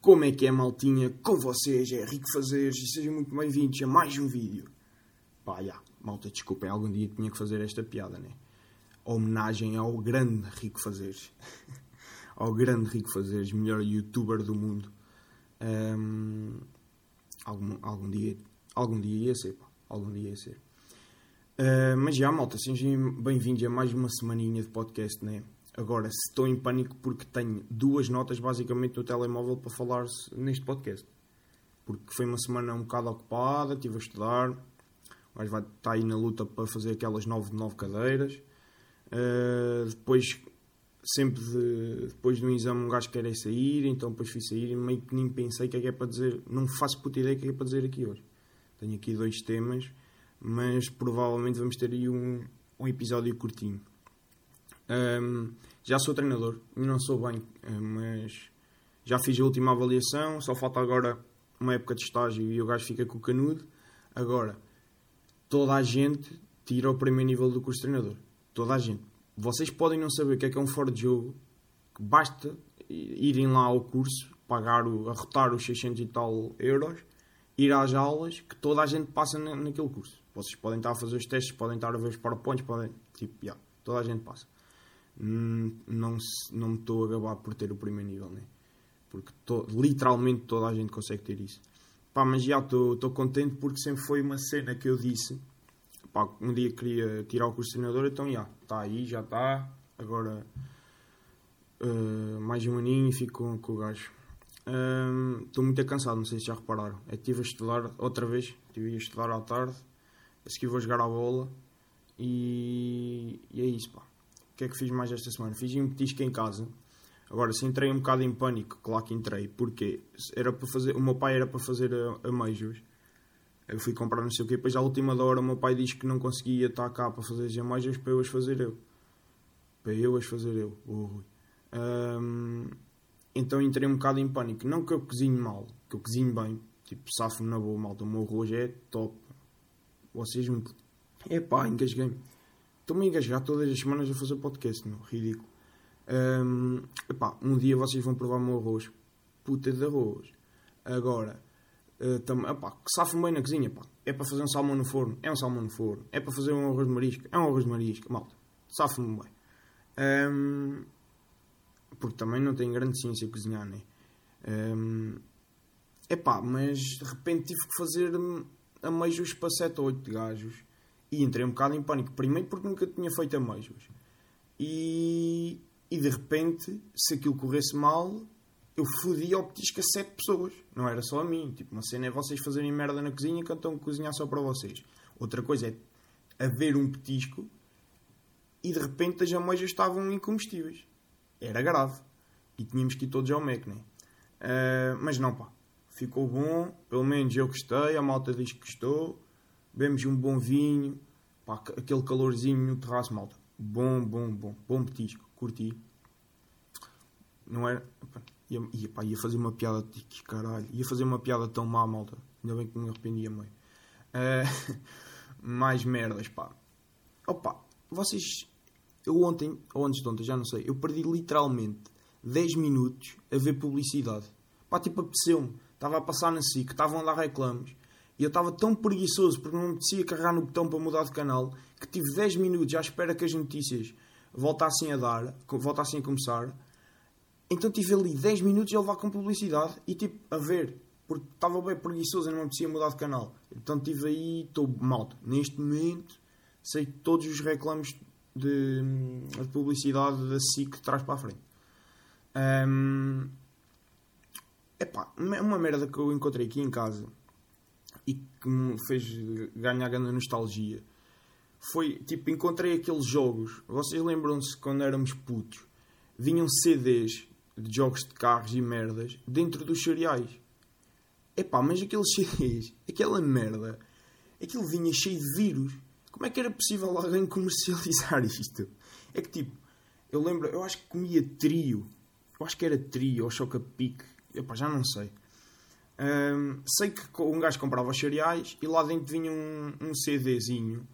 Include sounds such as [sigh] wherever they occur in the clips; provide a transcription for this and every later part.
Como é que é, maltinha? Com vocês, é Rico Fazeres e sejam muito bem-vindos a mais um vídeo. Pá, já, malta, desculpem, algum dia tinha que fazer esta piada, né? Homenagem ao grande Rico Fazeres. [laughs] ao grande Rico Fazeres, melhor youtuber do mundo. Um, algum, algum dia, algum dia ia ser, pá. Algum dia ia ser. Uh, mas já, malta, sejam bem-vindos a mais uma semaninha de podcast, né? Agora, estou em pânico porque tenho duas notas basicamente no telemóvel para falar neste podcast. Porque foi uma semana um bocado ocupada, estive a estudar, mas vai estar aí na luta para fazer aquelas nove de nove cadeiras. Uh, depois, sempre de, depois do exame, um gajo quer sair, então depois fui sair e meio que nem pensei o que é que é para dizer. Não faço puta ideia o que é, que é para dizer aqui hoje. Tenho aqui dois temas, mas provavelmente vamos ter aí um, um episódio curtinho. Um, já sou treinador, não sou bem, eh, mas já fiz a última avaliação, só falta agora uma época de estágio e o gajo fica com o canudo. Agora, toda a gente tira o primeiro nível do curso de treinador. Toda a gente. Vocês podem não saber o que é que é um fora de jogo, basta irem lá ao curso, pagar o, arrotar os 600 e tal euros, ir às aulas, que toda a gente passa na, naquele curso. Vocês podem estar a fazer os testes, podem estar a ver os PowerPoints, podem. Tipo, yeah, toda a gente passa. Hum, não, não me estou a gabar por ter o primeiro nível, né? Porque literalmente toda a gente consegue ter isso. Pá, mas já estou contente porque sempre foi uma cena que eu disse. Pá, um dia queria tirar o curso de treinador, então já, está aí, já está. Agora uh, mais um aninho e fico com, com o gajo. Estou uh, muito cansado, não sei se já repararam. É estive a estudar outra vez, estive a estudar à tarde, a seguir vou jogar a bola e, e é isso, pá que é que fiz mais esta semana? Fiz um petisco em casa. Agora, se entrei um bocado em pânico, claro que entrei, porque era para fazer, o meu pai era para fazer a, a meijos. Eu fui comprar não sei o quê, depois à última hora o meu pai disse que não conseguia estar cá para fazer as ameijos para eu as fazer eu. Para eu as fazer eu, o Rui. Um, então entrei um bocado em pânico. Não que eu cozinhe mal, que eu cozinho bem. Tipo, safo-me na boa, malta. O meu arroz é top. Vocês me... Epá, engasguei-me. Estou-me a engajar todas as semanas a fazer podcast, meu. Ridículo. Um, epá, um dia vocês vão provar o meu arroz. Puta de arroz. Agora, uh, tam, epá, que safo bem na cozinha, pá. É para fazer um salmão no forno. É um salmão no forno. É para fazer um arroz de marisco. É um arroz de marisco. Malta, safo-me bem. Um, porque também não tenho grande ciência a cozinhar, né? Um, epá, mas de repente tive que fazer ameijos para 7 ou 8 gajos e entrei um bocado em pânico. Primeiro porque nunca tinha feito ameixos. E, e de repente, se aquilo corresse mal, eu fodia o petisco a sete pessoas. Não era só a mim. Tipo, uma cena é vocês fazerem merda na cozinha que estão a cozinhar só para vocês. Outra coisa é haver um petisco e de repente as ameijas estavam incomestíveis. Era grave. E tínhamos que ir todos ao MEC, né? Uh, mas não, pá. Ficou bom. Pelo menos eu gostei. A malta diz que gostou bebemos um bom vinho, pá, aquele calorzinho no terraço, malta. Bom, bom, bom. Bom petisco, curti. Não era. Ia, ia, pá, ia fazer uma piada que caralho. Ia fazer uma piada tão má, malta. Ainda bem que me arrependia meio. Uh, [laughs] mais merdas, pá. Opa, vocês. Eu ontem, ou antes de ontem, já não sei. Eu perdi literalmente 10 minutos a ver publicidade. Pá, tipo, apeteceu-me. Estava a passar na SIC, estavam dar reclames. E eu estava tão preguiçoso porque não me apetecia carregar no botão para mudar de canal que tive 10 minutos à espera que as notícias voltassem a dar, voltassem a começar. Então tive ali 10 minutos a levar com publicidade e tipo a ver, porque estava bem preguiçoso e não me apetecia mudar de canal. Então tive aí, estou malta. Neste momento sei todos os reclames de, de publicidade da SIC de trás para a frente. Um, epá, uma merda que eu encontrei aqui em casa e que me fez ganhar grande nostalgia foi tipo, encontrei aqueles jogos. Vocês lembram-se quando éramos putos? Vinham CDs de jogos de carros e merdas dentro dos cereais. Epá, mas aqueles [laughs] CDs, aquela merda, aquilo vinha cheio de vírus. Como é que era possível alguém comercializar [laughs] isto? É que tipo, eu lembro, eu acho que comia trio. Eu acho que era trio ou choca-pique. Epá, já não sei. Um, sei que um gajo comprava os cereais e lá dentro vinha um, um CDzinho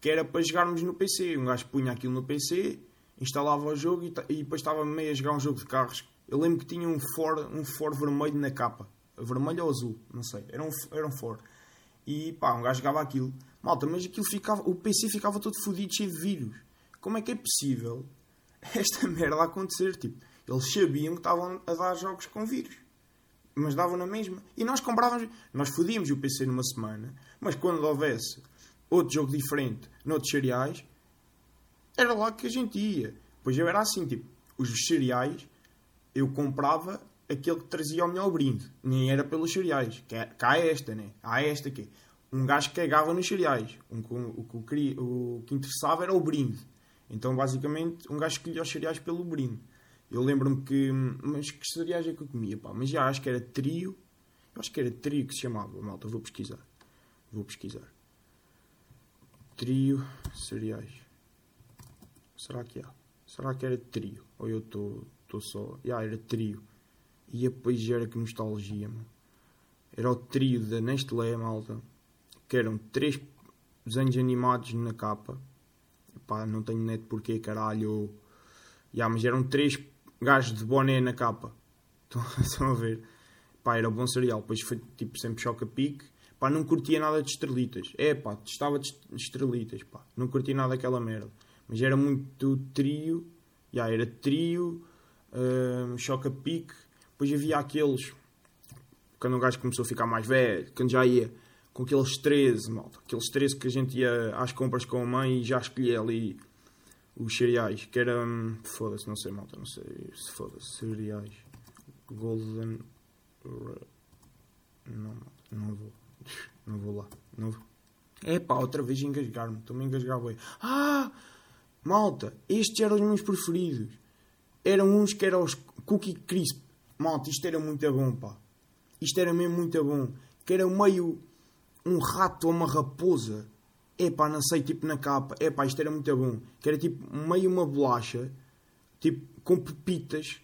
que era para jogarmos no PC. Um gajo punha aquilo no PC, instalava o jogo e, e depois estava meio a jogar um jogo de carros Eu lembro que tinha um Ford, um Ford vermelho na capa. Vermelho ou azul, não sei. Era um, era um Ford. E pá, um gajo jogava aquilo. Malta, mas aquilo ficava, o PC ficava todo fodido, cheio de vírus. Como é que é possível [laughs] esta merda acontecer? Tipo, eles sabiam que estavam a dar jogos com vírus. Mas davam na mesma. E nós comprávamos. Nós fodíamos o PC numa semana. Mas quando houvesse outro jogo diferente noutros cereais, era lá que a gente ia. Pois eu era assim, tipo, os cereais, eu comprava aquele que trazia o melhor brinde. Nem era pelos cereais. Que é, cá é esta, né? Há esta aqui. Um gajo que cagava nos cereais. Um, o, o, o, o que interessava era o brinde. Então, basicamente, um gajo escolhia os cereais pelo brinde. Eu lembro-me que. Mas que cereais é que eu comia, pá? Mas já acho que era trio. Eu acho que era trio que se chamava, malta. Vou pesquisar. Vou pesquisar. Trio cereais. Será que há? Será que era trio? Ou eu estou só. Já, era trio. E depois era que nostalgia, mano. Era o trio da Nestlé, malta. Que eram três desenhos animados na capa. Pá, não tenho net porquê, caralho. Já, mas eram três gajos de boné na capa. [laughs] Estão a ver? Pá, era bom cereal. Depois foi tipo sempre choca-pique. Pá, não curtia nada de estrelitas. É, pá, estava de estrelitas, pá. Não curtia nada daquela merda. Mas era muito trio. Já, era trio, uh, choca-pique. Depois havia aqueles. Quando o gajo começou a ficar mais velho, quando já ia com aqueles 13, malta. Aqueles 13 que a gente ia às compras com a mãe e já escolhia ali os cereais. Que era. Hum, foda-se, não sei, malta, não sei se foda-se. Cereais. Golden. Não, não vou. [laughs] Não vou lá. Não vou. É pá, outra vez engasgar-me. Estou-me a engasgar. Ah! Malta, estes eram os meus preferidos. Eram uns que eram os Cookie Crisp. Malta, isto era muito bom, pá. Isto era mesmo muito bom. Que era meio um rato ou uma raposa. Epá, não sei, tipo na capa. Epá, isto era muito bom. Que era tipo meio uma bolacha. Tipo, com pepitas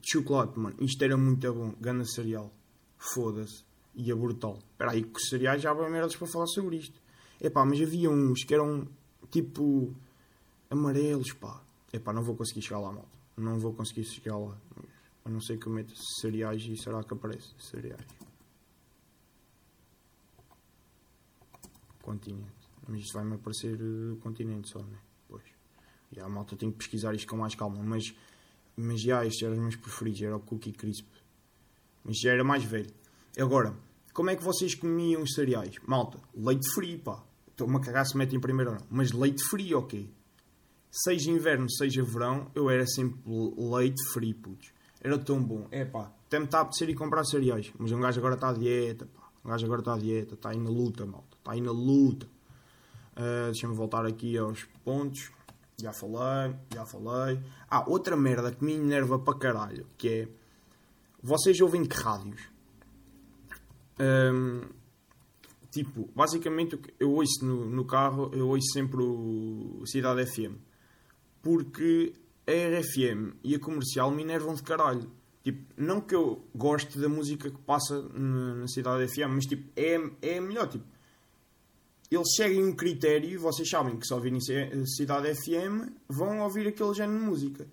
de chocolate, mano. Isto era muito bom. Gana cereal. Foda-se. E é brutal. Espera aí, que cereais já há merdas para falar sobre isto. Epá, mas havia uns que eram tipo amarelos, pá. Epá, não vou conseguir chegar lá, mal. Não vou conseguir chegar lá. A não ser que eu meta cereais e será que aparece cereais. Continente. Mas isto vai-me aparecer uh, continente só, né? Pois. E a malta tem que pesquisar isto com mais calma. Mas, mas já, estes eram os meus preferidos. Era o Cookie Crisp. Mas já era mais velho. Agora, como é que vocês comiam os cereais? Malta, leite frio, pá. Estou-me a cagar se metem primeiro ou não. Mas leite frio, ok. Seja inverno, seja verão, eu era sempre leite frio, putz. Era tão bom. É pá, até me está a apetecer ir comprar cereais. Mas um gajo agora está à dieta, pá. Um gajo agora está à dieta. Está aí na luta, malta. Está aí na luta. Uh, Deixa-me voltar aqui aos pontos. Já falei, já falei. Ah, outra merda que me enerva para caralho, que é... Vocês ouvem que rádios? Um, tipo, basicamente eu ouço no, no, carro, eu ouço sempre o Cidade FM. Porque a RFM e a comercial me enervam de caralho. Tipo, não que eu goste da música que passa na, na Cidade FM, mas tipo, é, é melhor. Tipo, eles seguem um critério, vocês sabem que se ouvirem Cidade FM, vão ouvir aquele género de música.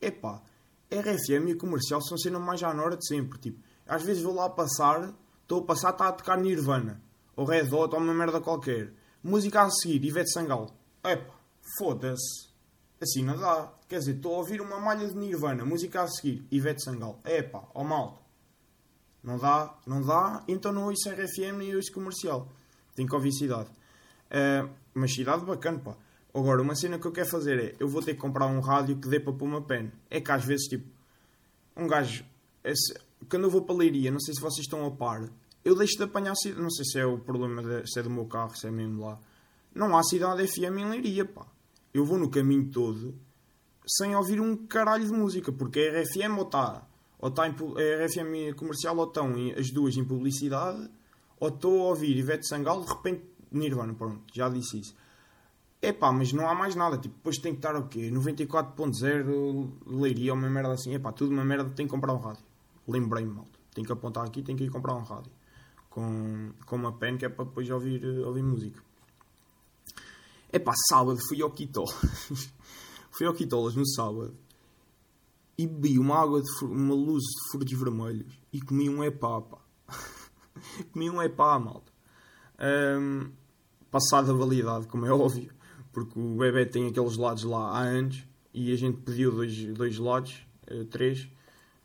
Epá, RFM e comercial são sendo mais à hora de sempre. Tipo, às vezes vou lá passar, estou a passar, está a tocar Nirvana, ou Red Hot, ou uma merda qualquer. Música a seguir, Ivete Sangalo. Epá, foda-se. Assim não dá. Quer dizer, estou a ouvir uma malha de Nirvana, música a seguir, Ivete Sangalo. Epá, ó oh malta. Não dá, não dá, então não ouço RFM nem ouço comercial. Tenho que ouvir cidade. Uh, mas cidade bacana, pá. Agora, uma cena que eu quero fazer é, eu vou ter que comprar um rádio que dê para pôr uma pen. É que às vezes, tipo, um gajo, esse, quando eu vou para a Leiria, não sei se vocês estão a par, eu deixo de apanhar, não sei se é o problema, de, se é do meu carro, se é mesmo lá. Não há cidade FM em Leiria, pá. Eu vou no caminho todo sem ouvir um caralho de música, porque a RFM ou está, ou está em, a RFM comercial ou estão as duas em publicidade, ou estou a ouvir Ivete Sangalo, de repente Nirvana, pronto, já disse isso. É pá, mas não há mais nada. Tipo, depois tem que estar o quê? 94.0 leiria uma merda assim. É pá, tudo uma merda, tem que comprar um rádio. Lembrei-me, mal. Tenho que apontar aqui, tenho que ir comprar um rádio. Com, com uma pen que é para depois ouvir, ouvir música. Pá, sábado fui ao Quitolas. [laughs] fui ao Quitolas no sábado. e bebi uma água de uma luz de frutos vermelhos e comi um epá, pá. [laughs] comi um epá, malta. Um, passada a validade, como é [laughs] óbvio, porque o bebê tem aqueles gelados lá há anos e a gente pediu dois, dois gelados, uh, três,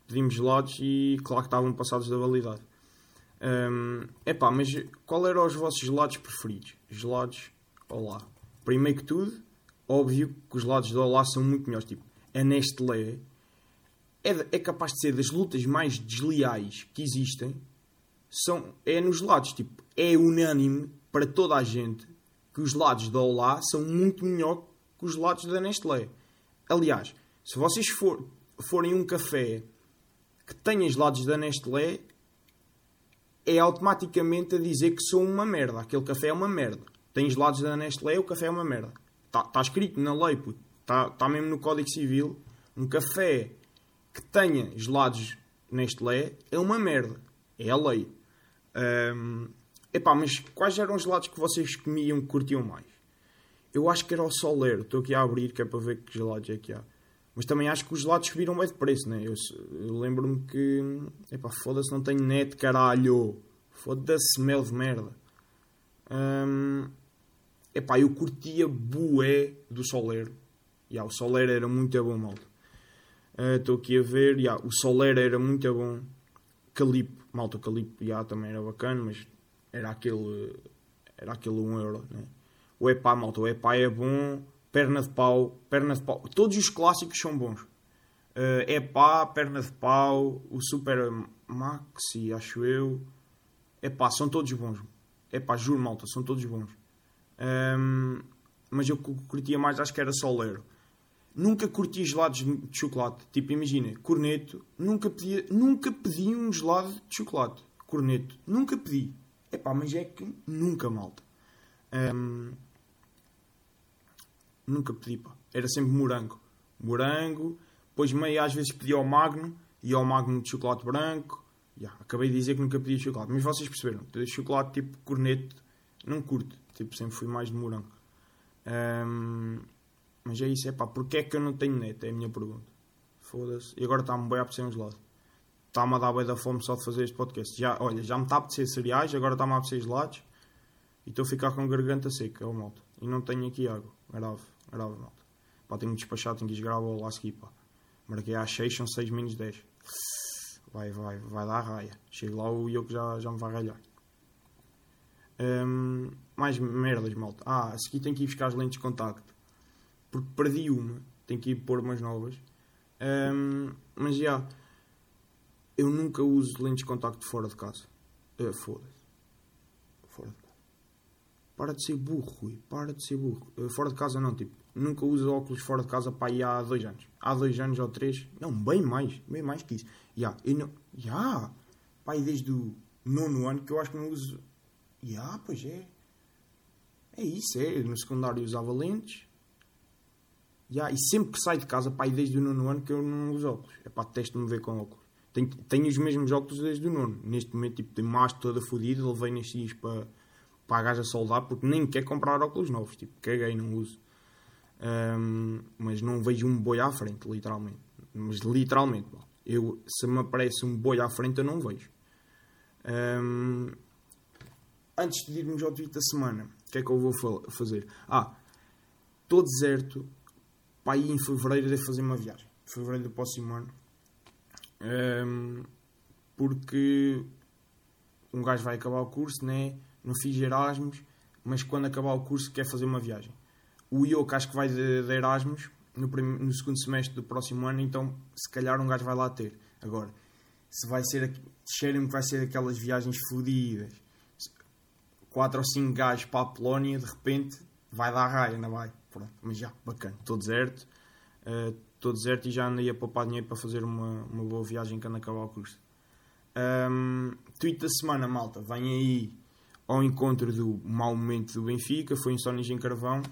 pedimos gelados e claro que estavam passados da validade. Um, epá, mas qual eram os vossos gelados preferidos? Gelados, olá. Primeiro que tudo, óbvio que os gelados de olá são muito melhores. Tipo, a Nestlé é, é capaz de ser das lutas mais desleais que existem. São, é nos gelados. Tipo, é unânime para toda a gente que os gelados da Olá são muito melhor que os gelados da Nestlé. Aliás, se vocês for, forem um café que tenha gelados da Nestlé, é automaticamente a dizer que são uma merda. Aquele café é uma merda. Tem gelados da Nestlé, o café é uma merda. Está tá escrito na lei, Está tá mesmo no Código Civil. Um café que tenha gelados Nestlé é uma merda. É a lei. Um, epá, mas quais eram os gelados que vocês comiam que curtiam mais? Eu acho que era o Soler. Estou aqui a abrir que é para ver que gelados é que há. Mas também acho que os gelados subiram bem de preço, né? Eu, eu lembro-me que. Epá, foda-se, não tenho net, caralho. Foda-se, mel de merda. Um, epá, eu curtia bué do Soler. Yeah, o Soler era muito bom, malta. Ah, estou uh, aqui a ver. Yeah, o Soler era muito bom. Calipo, malta, Calipo yeah, também era bacana, mas era aquele. Era aquele 1 euro, né? O Epá, malta, o Epá é bom perna de pau, perna de pau. Todos os clássicos são bons. Uh, é pá, perna de pau, o Super Maxi, acho eu. É pá, são todos bons. É pá, juro, malta, são todos bons. Um, mas eu curtia mais, acho que era Solero. Nunca curti gelados de chocolate. Tipo, imagina, corneto. Nunca nunca pedi um gelado de chocolate. Corneto. Nunca pedi. É pá, mas é que nunca, malta. Um, nunca pedi, pá. Era sempre morango. Morango, depois meio às vezes pedi ao Magno e ao Magno de chocolate branco. Yeah, acabei de dizer que nunca pedi chocolate, mas vocês perceberam. Chocolate tipo corneto, não curto. Tipo, sempre fui mais de morango. Um, mas é isso, é. Porquê é que eu não tenho net? É a minha pergunta. Foda-se. E agora está-me bem a apetecer um gelado. Está-me a dar bem da fome só de fazer este podcast. Já, olha, já me está a apetecer cereais, agora está-me a apetecer gelados. E estou a ficar com garganta seca, o moto. E não tenho aqui água. Grave. Grave, malta. Pá, tenho que despachar, tenho que ir gravar lá seguir, pá. Marquei às 6, são 6 menos 10. Vai, vai, vai dar raia. Chego lá o que já, já me vai ralhar. Um, mais merdas, malta. Ah, a seguir tenho que ir buscar as lentes de contacto. Porque perdi uma. Tenho que ir pôr umas novas. Um, mas já. Eu nunca uso lentes de contacto fora de casa. Uh, Foda-se. Fora de para de ser burro, Rui. Para de ser burro. Uh, fora de casa não, tipo. Nunca uso óculos fora de casa para aí há dois anos. Há dois anos ou três. Não, bem mais. Bem mais que isso. Já. Yeah, não... Yeah. Pai, desde o nono ano que eu acho que não uso... Já, yeah, pois é. É isso, é. No secundário usava lentes. Yeah, e sempre que saio de casa, pai, desde o nono ano que eu não uso óculos. É para testo-me ver com óculos. Tenho, tenho os mesmos óculos desde o nono. Neste momento, tipo, tenho mais toda fodida. Levei nestes dias para para a gaja soldar porque nem quer comprar óculos novos. Tipo, caguei, não uso. Um, mas não vejo um boi à frente, literalmente. Mas literalmente, eu, se me aparece um boi à frente, eu não vejo. Um, antes de irmos ao tweet da semana, o que é que eu vou fazer? Ah, estou deserto. Para ir em fevereiro, devo fazer uma viagem. Fevereiro do próximo ano. Um, porque um gajo vai acabar o curso, né? não fiz Erasmus, mas quando acabar o curso quer fazer uma viagem. O IOC acho que vai de, de Erasmus no, no, segundo semestre do próximo ano, então se calhar um gajo vai lá ter. Agora, se vai ser, cheira-me que vai ser aquelas viagens fodidas, quatro ou cinco gajos para a Polónia, de repente vai dar raia, não vai? Pronto, mas já, bacana, estou deserto, estou uh, deserto e já andei a poupar dinheiro para fazer uma, uma boa viagem quando acabar o curso. Um, tweet da semana, malta, vem aí ao encontro do mau momento do Benfica, foi Insónias em Carvão,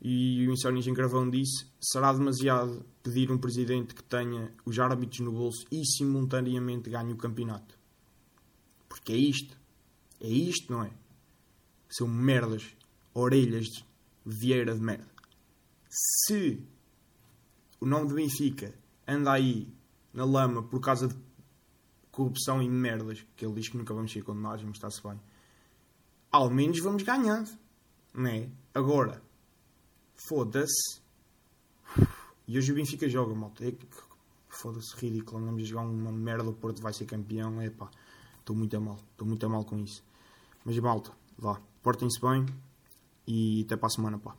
e o Insónias em Carvão disse: será demasiado pedir um presidente que tenha os árbitros no bolso e simultaneamente ganhe o campeonato. Porque é isto. É isto, não é? São merdas, orelhas de vieira de merda. Se o nome do Benfica anda aí na lama por causa de corrupção e merdas, que ele diz que nunca vamos ser condenados, mas está-se bem. Ao menos vamos ganhar, não é? Agora, foda-se. E hoje o Benfica joga, malta. É Foda-se, ridículo. Andamos a jogar uma merda, o Porto vai ser campeão. É pá, estou muito a mal. Estou muito a mal com isso. Mas malta, vá. Portem-se bem e até para a semana, pá.